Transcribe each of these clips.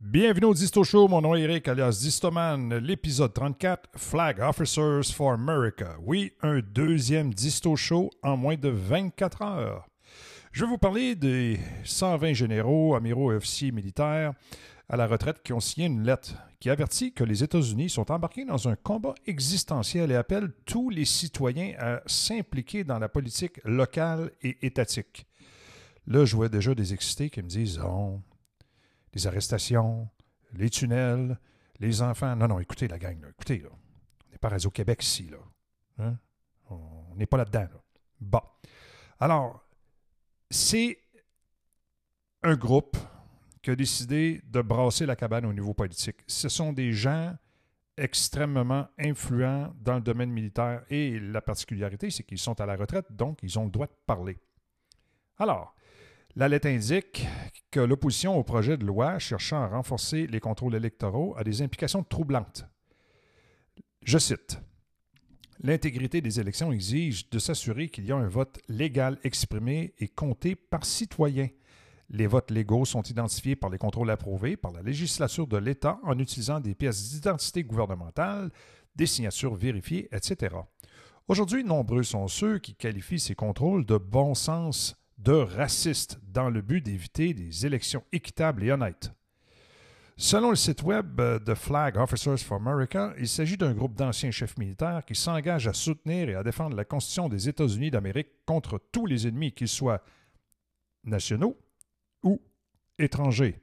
Bienvenue au Disto Show, mon nom est Eric alias Distoman, l'épisode 34, Flag Officers for America. Oui, un deuxième Disto Show en moins de 24 heures. Je vais vous parler des 120 généraux, amiraux et officiers militaires à la retraite qui ont signé une lettre qui avertit que les États-Unis sont embarqués dans un combat existentiel et appellent tous les citoyens à s'impliquer dans la politique locale et étatique. Là, je vois déjà des excités qui me disent Oh, les arrestations, les tunnels, les enfants. Non, non, écoutez la gang, écoutez, là. On n'est pas Radio-Québec ici, là. Hein? On n'est pas là-dedans, là. Bon. Alors, c'est un groupe qui a décidé de brasser la cabane au niveau politique. Ce sont des gens extrêmement influents dans le domaine militaire et la particularité, c'est qu'ils sont à la retraite, donc ils ont le droit de parler. Alors, la lettre indique que l'opposition au projet de loi cherchant à renforcer les contrôles électoraux a des implications troublantes. Je cite. L'intégrité des élections exige de s'assurer qu'il y a un vote légal exprimé et compté par citoyen. Les votes légaux sont identifiés par les contrôles approuvés par la législature de l'État en utilisant des pièces d'identité gouvernementale, des signatures vérifiées, etc. Aujourd'hui, nombreux sont ceux qui qualifient ces contrôles de bon sens de racistes dans le but d'éviter des élections équitables et honnêtes. Selon le site web de Flag Officers for America, il s'agit d'un groupe d'anciens chefs militaires qui s'engagent à soutenir et à défendre la Constitution des États-Unis d'Amérique contre tous les ennemis, qu'ils soient nationaux ou étrangers.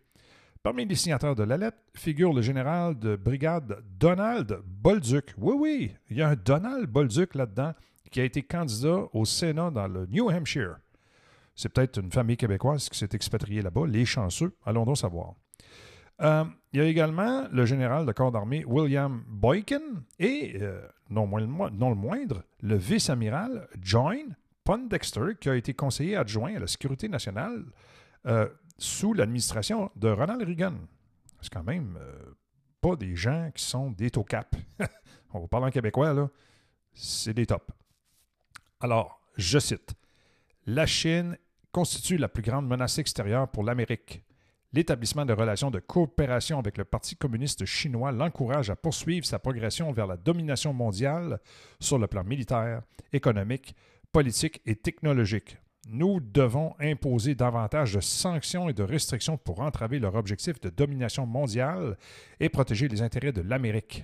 Parmi les signataires de la lettre figure le général de brigade Donald Bolduc. Oui, oui, il y a un Donald Bolduc là-dedans qui a été candidat au Sénat dans le New Hampshire. C'est peut-être une famille québécoise qui s'est expatriée là-bas, les chanceux, allons donc savoir. Euh, il y a également le général de corps d'armée William Boykin et, euh, non, le moindre, le vice-amiral John Pondexter, qui a été conseiller adjoint à la sécurité nationale euh, sous l'administration de Ronald Reagan. C'est quand même pas des gens qui sont des top cap. On va parler en québécois, là. C'est des tops. Alors, je cite. La Chine constitue la plus grande menace extérieure pour l'Amérique. L'établissement de relations de coopération avec le Parti communiste chinois l'encourage à poursuivre sa progression vers la domination mondiale sur le plan militaire, économique, politique et technologique. Nous devons imposer davantage de sanctions et de restrictions pour entraver leur objectif de domination mondiale et protéger les intérêts de l'Amérique.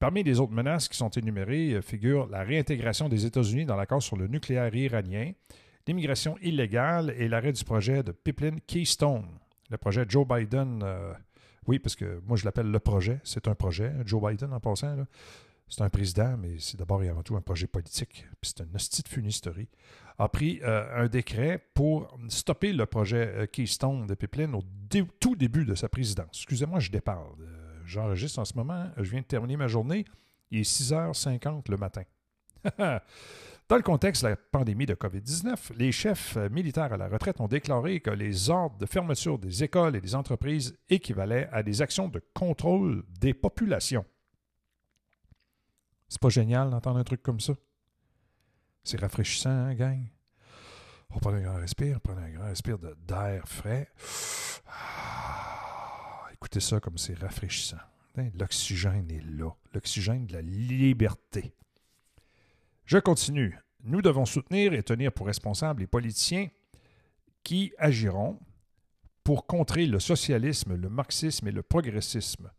Parmi les autres menaces qui sont énumérées figurent la réintégration des États-Unis dans l'accord sur le nucléaire iranien, l'immigration illégale et l'arrêt du projet de Pipeline Keystone. Le projet Joe Biden, euh, oui, parce que moi je l'appelle le projet, c'est un projet, Joe Biden en passant, c'est un président, mais c'est d'abord et avant tout un projet politique, puis c'est une hostie de funisterie, a pris euh, un décret pour stopper le projet euh, Keystone de Pipeline au tout début de sa présidence. Excusez-moi, je déparle. J'enregistre en ce moment, je viens de terminer ma journée, il est 6h50 le matin. Dans le contexte de la pandémie de COVID-19, les chefs militaires à la retraite ont déclaré que les ordres de fermeture des écoles et des entreprises équivalaient à des actions de contrôle des populations. C'est pas génial d'entendre un truc comme ça? C'est rafraîchissant, hein, gang? On prend un grand respire, prend un grand respire d'air frais. Ah, écoutez ça comme c'est rafraîchissant. Hein, l'oxygène est là. L'oxygène de la liberté. Je continue. Nous devons soutenir et tenir pour responsables les politiciens qui agiront pour contrer le socialisme, le marxisme et le progressisme,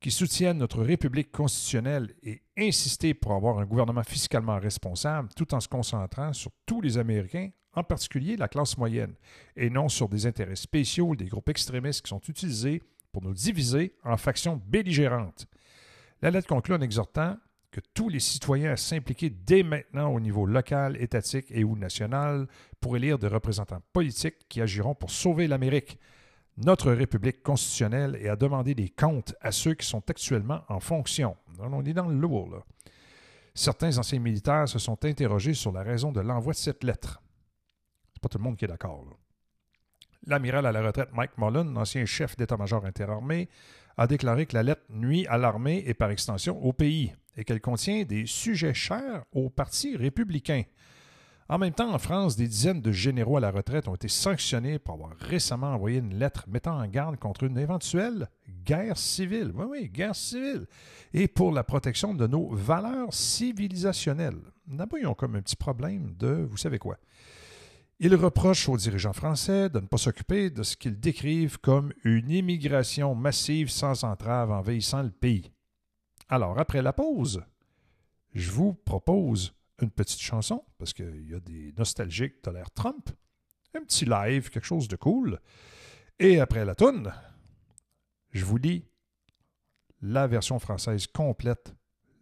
qui soutiennent notre République constitutionnelle et insister pour avoir un gouvernement fiscalement responsable tout en se concentrant sur tous les Américains, en particulier la classe moyenne, et non sur des intérêts spéciaux des groupes extrémistes qui sont utilisés pour nous diviser en factions belligérantes. La lettre conclut en exhortant que tous les citoyens à dès maintenant au niveau local, étatique et ou national pour élire des représentants politiques qui agiront pour sauver l'Amérique, notre République constitutionnelle, et à demander des comptes à ceux qui sont actuellement en fonction. On est dans le lourd, là. Certains anciens militaires se sont interrogés sur la raison de l'envoi de cette lettre. C'est pas tout le monde qui est d'accord. L'amiral à la retraite Mike Mullen, ancien chef d'état-major interarmé, a déclaré que la lettre nuit à l'armée et par extension au pays et qu'elle contient des sujets chers au Parti républicain. En même temps, en France, des dizaines de généraux à la retraite ont été sanctionnés pour avoir récemment envoyé une lettre mettant en garde contre une éventuelle guerre civile. Oui, oui, guerre civile. Et pour la protection de nos valeurs civilisationnelles. D'abord, ils ont comme un petit problème de, vous savez quoi. Ils reprochent aux dirigeants français de ne pas s'occuper de ce qu'ils décrivent comme une immigration massive sans entrave envahissant le pays. Alors, après la pause, je vous propose une petite chanson, parce qu'il y a des nostalgiques de l'ère Trump, un petit live, quelque chose de cool. Et après la toune, je vous lis la version française complète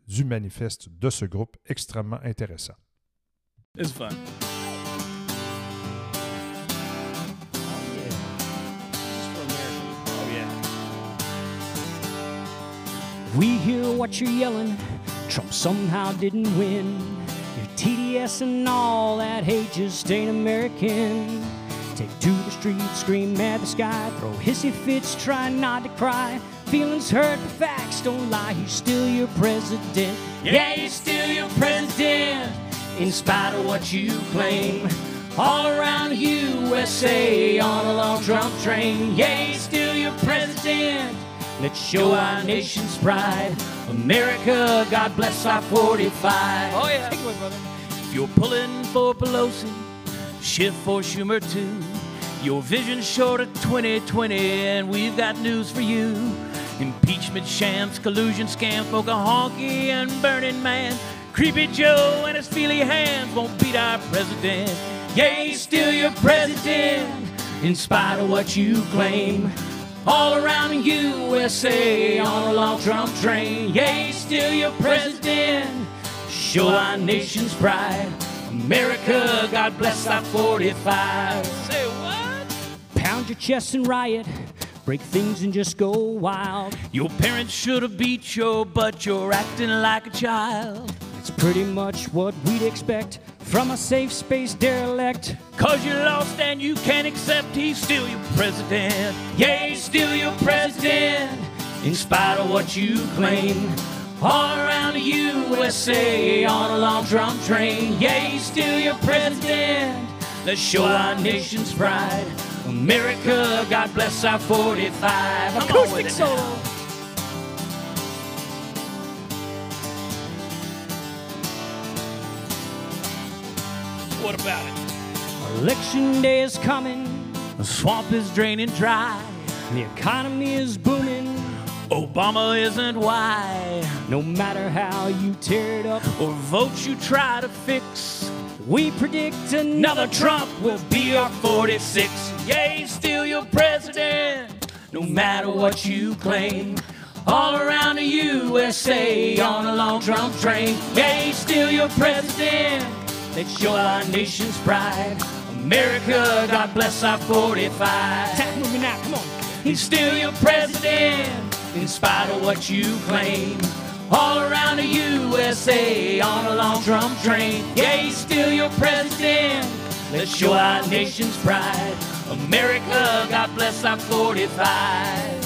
du manifeste de ce groupe extrêmement intéressant. It's fun. We hear what you're yelling. Trump somehow didn't win. Your TDS and all that hate just ain't American. Take to the street, scream at the sky, throw hissy fits, try not to cry. Feelings hurt, but facts don't lie. He's still your president. Yeah, he's still your president. In spite of what you claim. All around USA on a long Trump train. Yeah, he's still your president. Let's show our nation's pride. America, God bless our 45. Oh, yeah. Take it away, brother. If you're pulling for Pelosi, shift for Schumer too. Your vision's short of 2020, and we've got news for you. Impeachment shams, collusion scams, poke a honky and burning man. Creepy Joe and his feely hands won't beat our president. Yeah, he's still your president, in spite of what you claim. All around the USA on a long Trump train. Yeah, he's still your president. Show our nation's pride. America, God bless our 45. Say what? Pound your chest and riot. Break things and just go wild. Your parents should have beat you, but you're acting like a child. It's pretty much what we'd expect from a safe space derelict. Cause you lost and you can't accept he's still your president. Yeah, he's still your president. In spite of what you claim. All around the USA on a long Trump train. Yeah, he's still your president. Let's show our nation's pride. America, God bless our 45. Come on with Acoustic it What about it? Election day is coming. The swamp is draining dry. The economy is booming. Obama isn't why. No matter how you tear it up, Or votes you try to fix. we predict Another Trump will be our 46. Yeah, he's still your president, no matter what you claim. All around the USA on a long Trump train. He's still your president. Let's show our nation's pride. America, God bless our 45. Tap moving out. Come on. He's still your president, in spite of what you claim. All around the USA on a long Trump train. Yeah, he's still your president. Let's show our nation's pride. America, God bless our 45.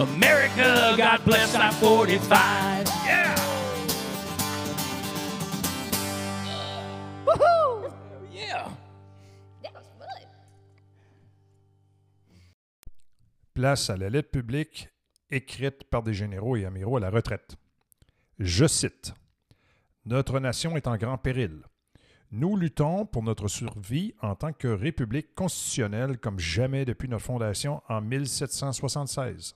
America, God bless our 45. Yeah! Woohoo! Yeah! That was fun. Place à la lettre publique écrite par des généraux et amiraux à la retraite. Je cite Notre nation est en grand péril. Nous luttons pour notre survie en tant que république constitutionnelle comme jamais depuis notre fondation en 1776.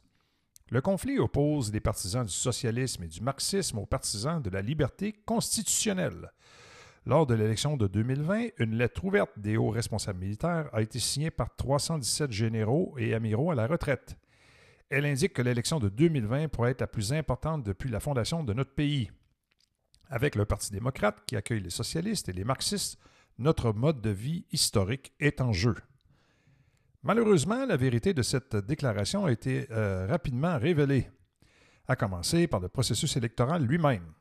Le conflit oppose les partisans du socialisme et du marxisme aux partisans de la liberté constitutionnelle. Lors de l'élection de 2020, une lettre ouverte des hauts responsables militaires a été signée par 317 généraux et amiraux à la retraite. Elle indique que l'élection de 2020 pourrait être la plus importante depuis la fondation de notre pays. Avec le Parti démocrate qui accueille les socialistes et les marxistes, notre mode de vie historique est en jeu. Malheureusement, la vérité de cette déclaration a été euh, rapidement révélée, à commencer par le processus électoral lui-même.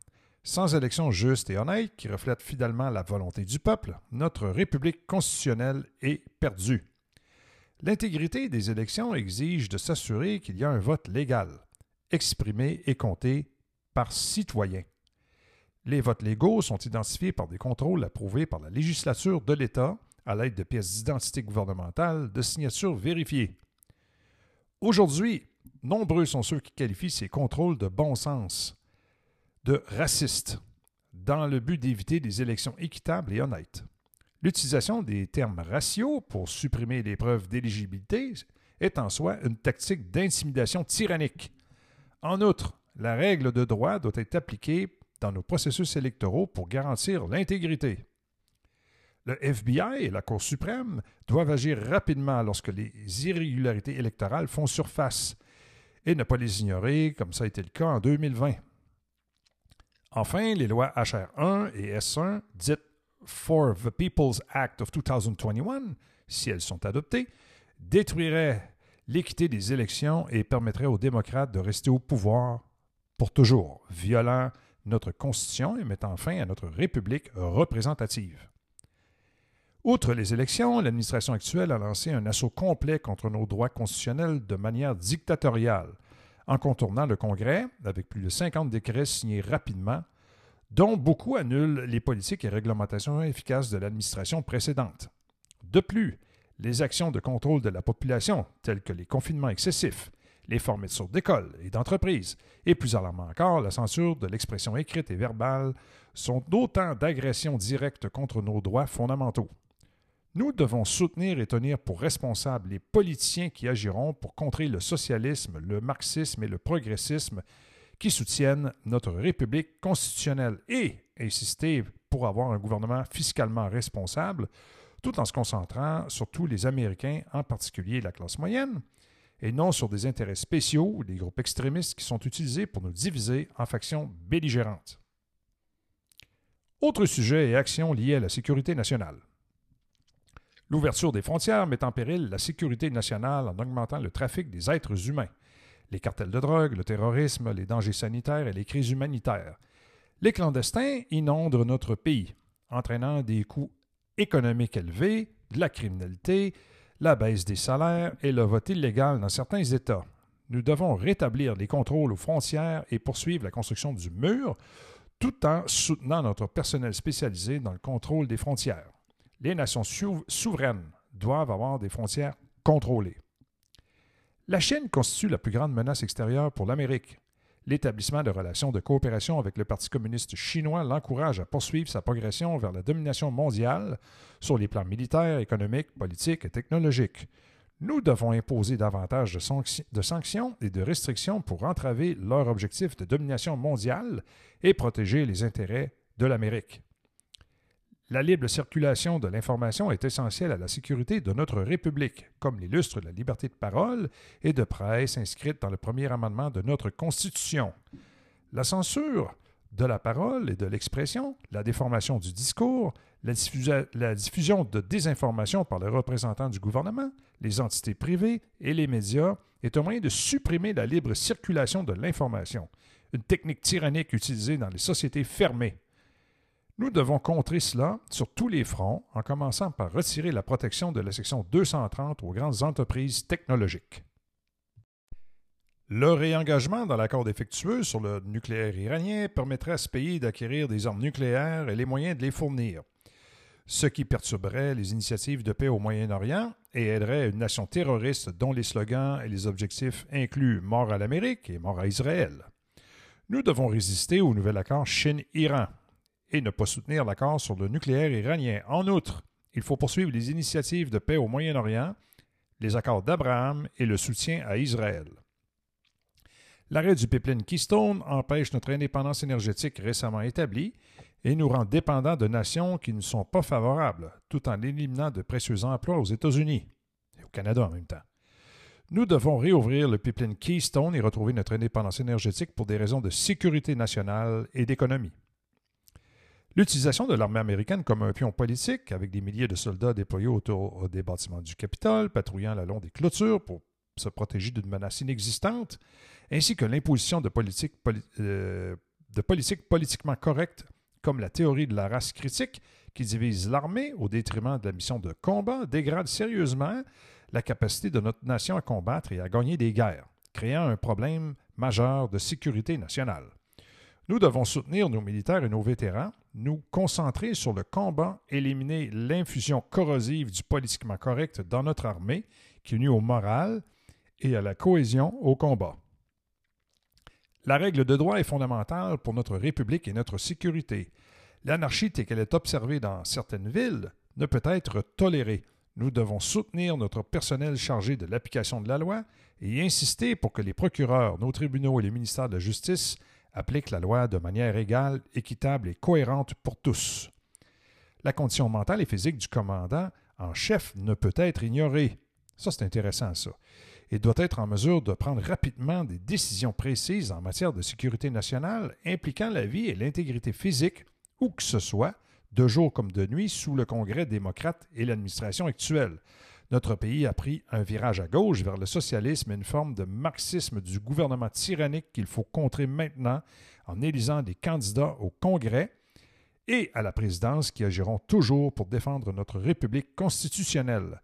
Sans élection juste et honnête qui reflète fidèlement la volonté du peuple, notre République constitutionnelle est perdue. L'intégrité des élections exige de s'assurer qu'il y a un vote légal, exprimé et compté par citoyens. Les votes légaux sont identifiés par des contrôles approuvés par la législature de l'État à l'aide de pièces d'identité gouvernementale de signatures vérifiées. Aujourd'hui, nombreux sont ceux qui qualifient ces contrôles de bon sens, de racistes, dans le but d'éviter des élections équitables et honnêtes. L'utilisation des termes raciaux pour supprimer les preuves d'éligibilité est en soi une tactique d'intimidation tyrannique. En outre, la règle de droit doit être appliquée dans nos processus électoraux pour garantir l'intégrité. Le FBI et la Cour suprême doivent agir rapidement lorsque les irrégularités électorales font surface et ne pas les ignorer comme ça a été le cas en 2020. Enfin, les lois HR1 et S1, dites For the People's Act of 2021, si elles sont adoptées, détruiraient l'équité des élections et permettraient aux démocrates de rester au pouvoir pour toujours, violant notre Constitution et mettant fin à notre République représentative. Outre les élections, l'administration actuelle a lancé un assaut complet contre nos droits constitutionnels de manière dictatoriale, en contournant le Congrès avec plus de 50 décrets signés rapidement, dont beaucoup annulent les politiques et réglementations efficaces de l'administration précédente. De plus, les actions de contrôle de la population, telles que les confinements excessifs, les fermetures d'écoles et d'entreprises, et plus alarmant encore, la censure de l'expression écrite et verbale, sont d'autant d'agressions directes contre nos droits fondamentaux. Nous devons soutenir et tenir pour responsables les politiciens qui agiront pour contrer le socialisme, le marxisme et le progressisme qui soutiennent notre République constitutionnelle et insister pour avoir un gouvernement fiscalement responsable, tout en se concentrant sur tous les Américains, en particulier la classe moyenne, et non sur des intérêts spéciaux ou des groupes extrémistes qui sont utilisés pour nous diviser en factions belligérantes. Autre sujet et action liés à la sécurité nationale. L'ouverture des frontières met en péril la sécurité nationale en augmentant le trafic des êtres humains, les cartels de drogue, le terrorisme, les dangers sanitaires et les crises humanitaires. Les clandestins inondent notre pays, entraînant des coûts économiques élevés, de la criminalité, la baisse des salaires et le vote illégal dans certains États. Nous devons rétablir les contrôles aux frontières et poursuivre la construction du mur, tout en soutenant notre personnel spécialisé dans le contrôle des frontières. Les nations souveraines doivent avoir des frontières contrôlées. La Chine constitue la plus grande menace extérieure pour l'Amérique. L'établissement de relations de coopération avec le Parti communiste chinois l'encourage à poursuivre sa progression vers la domination mondiale sur les plans militaires, économiques, politiques et technologiques. Nous devons imposer davantage de, sanctions et de restrictions pour entraver leur objectif de domination mondiale et protéger les intérêts de l'Amérique. La libre circulation de l'information est essentielle à la sécurité de notre République, comme l'illustre la liberté de parole et de presse inscrite dans le premier amendement de notre Constitution. La censure de la parole et de l'expression, la déformation du discours, la, diffusion de désinformation par les représentants du gouvernement, les entités privées et les médias est un moyen de supprimer la libre circulation de l'information, une technique tyrannique utilisée dans les sociétés fermées. Nous devons contrer cela sur tous les fronts, en commençant par retirer la protection de la section 230 aux grandes entreprises technologiques. Le réengagement dans l'accord défectueux sur le nucléaire iranien permettrait à ce pays d'acquérir des armes nucléaires et les moyens de les fournir, ce qui perturberait les initiatives de paix au Moyen-Orient et aiderait une nation terroriste dont les slogans et les objectifs incluent mort à l'Amérique et mort à Israël. Nous devons résister au nouvel accord Chine-Iran, et ne pas soutenir l'accord sur le nucléaire iranien. En outre, il faut poursuivre les initiatives de paix au Moyen-Orient, les accords d'Abraham et le soutien à Israël. L'arrêt du pipeline Keystone empêche notre indépendance énergétique récemment établie et nous rend dépendants de nations qui ne sont pas favorables, tout en éliminant de précieux emplois aux États-Unis et au Canada en même temps. Nous devons réouvrir le pipeline Keystone et retrouver notre indépendance énergétique pour des raisons de sécurité nationale et d'économie. L'utilisation de l'armée américaine comme un pion politique, avec des milliers de soldats déployés autour des bâtiments du Capitole, patrouillant le long des clôtures pour se protéger d'une menace inexistante, ainsi que l'imposition de politiques euh, politiquement correctes, comme la théorie de la race critique, qui divise l'armée au détriment de la mission de combat, dégrade sérieusement la capacité de notre nation à combattre et à gagner des guerres, créant un problème majeur de sécurité nationale. Nous devons soutenir nos militaires et nos vétérans, nous concentrer sur le combat, éliminer l'infusion corrosive du politiquement correct dans notre armée, qui nuit au moral et à la cohésion au combat. La règle de droit est fondamentale pour notre République et notre sécurité. L'anarchie telle qu'elle est observée dans certaines villes ne peut être tolérée. Nous devons soutenir notre personnel chargé de l'application de la loi et insister pour que les procureurs, nos tribunaux et les ministères de la Justice appliquent la loi de manière égale, équitable et cohérente pour tous. La condition mentale et physique du commandant en chef ne peut être ignorée. Ça, c'est intéressant, ça. Et doit être en mesure de prendre rapidement des décisions précises en matière de sécurité nationale impliquant la vie et l'intégrité physique, où que ce soit, de jour comme de nuit, sous le Congrès démocrate et l'administration actuelle. Notre pays a pris un virage à gauche vers le socialisme et une forme de marxisme du gouvernement tyrannique qu'il faut contrer maintenant en élisant des candidats au Congrès et à la présidence qui agiront toujours pour défendre notre République constitutionnelle.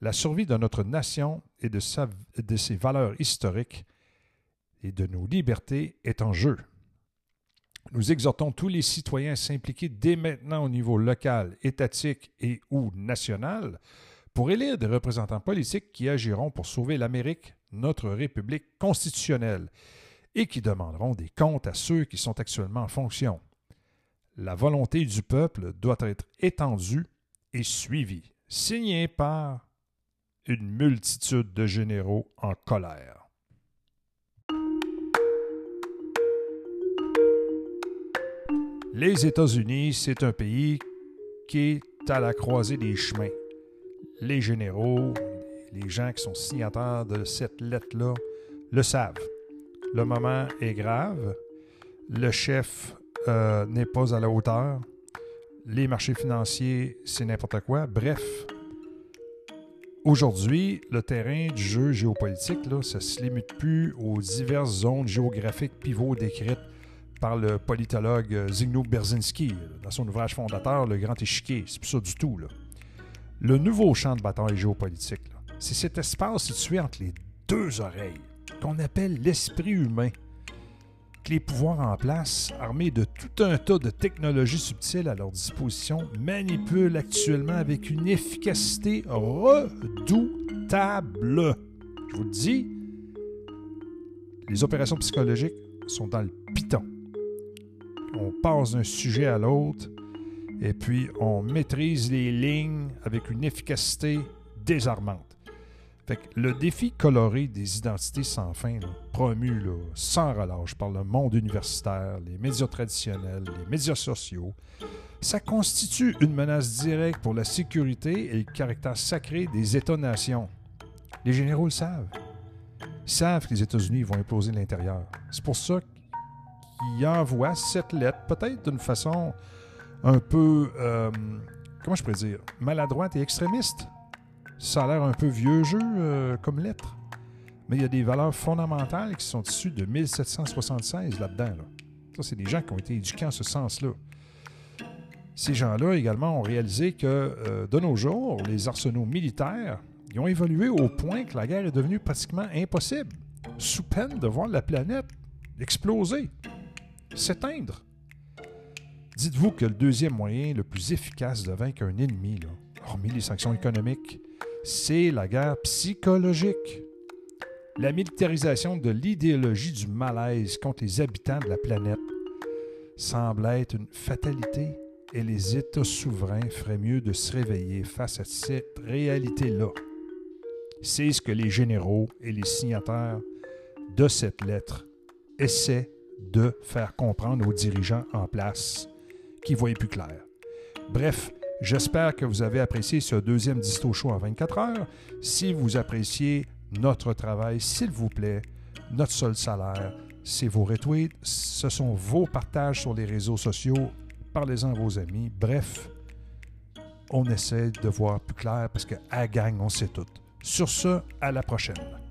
La survie de notre nation et de, ses valeurs historiques et de nos libertés est en jeu. Nous exhortons tous les citoyens à s'impliquer dès maintenant au niveau local, étatique et ou national pour élire des représentants politiques qui agiront pour sauver l'Amérique, notre République constitutionnelle, et qui demanderont des comptes à ceux qui sont actuellement en fonction. La volonté du peuple doit être étendue et suivie. Signé par une multitude de généraux en colère. Les États-Unis, c'est un pays qui est à la croisée des chemins. Les généraux, les gens qui sont signataires de cette lettre-là, le savent. Le moment est grave. Le chef euh, n'est pas à la hauteur. Les marchés financiers, c'est n'importe quoi. Bref, aujourd'hui, le terrain du jeu géopolitique, là, ça ne se limite plus aux diverses zones géographiques pivots décrites par le politologue Zygmunt Berzinski dans son ouvrage fondateur Le Grand Échiquier. C'est plus ça du tout. Là. Le nouveau champ de bataille géopolitique, c'est cet espace situé entre les deux oreilles qu'on appelle l'esprit humain. Que les pouvoirs en place, armés de tout un tas de technologies subtiles à leur disposition, manipulent actuellement avec une efficacité redoutable. Je vous le dis, les opérations psychologiques sont dans le piton on passe d'un sujet à l'autre et puis on maîtrise les lignes avec une efficacité désarmante. Le défi coloré des identités sans fin, promu sans relâche par le monde universitaire, les médias traditionnels, les médias sociaux, ça constitue une menace directe pour la sécurité et le caractère sacré des États-nations. Les généraux le savent. Ils savent que les États-Unis vont imploser l'intérieur. C'est pour ça il envoie cette lettre, peut-être d'une façon un peu, euh, comment je pourrais dire, maladroite et extrémiste. Ça a l'air un peu vieux jeu euh, comme lettre, mais il y a des valeurs fondamentales qui sont issues de 1776 là-dedans. Ça, c'est des gens qui ont été éduqués en ce sens-là. Ces gens-là également ont réalisé que euh, de nos jours, les arsenaux militaires ils ont évolué au point que la guerre est devenue pratiquement impossible, sous peine de voir la planète exploser s'éteindre. Dites-vous que le deuxième moyen le plus efficace de vaincre un ennemi, hormis les sanctions économiques, c'est la guerre psychologique. La militarisation de l'idéologie du malaise contre les habitants de la planète semble être une fatalité et les États souverains feraient mieux de se réveiller face à cette réalité-là. C'est ce que les généraux et les signataires de cette lettre essaient de faire comprendre aux dirigeants en place qui voient plus clair. Bref, j'espère que vous avez apprécié ce deuxième Disto Show en 24 heures. Si vous appréciez notre travail, s'il vous plaît, notre seul salaire, c'est vos retweets, ce sont vos partages sur les réseaux sociaux, parlez-en à vos amis. Bref, on essaie de voir plus clair parce qu'à gang, on sait tout. Sur ce, à la prochaine.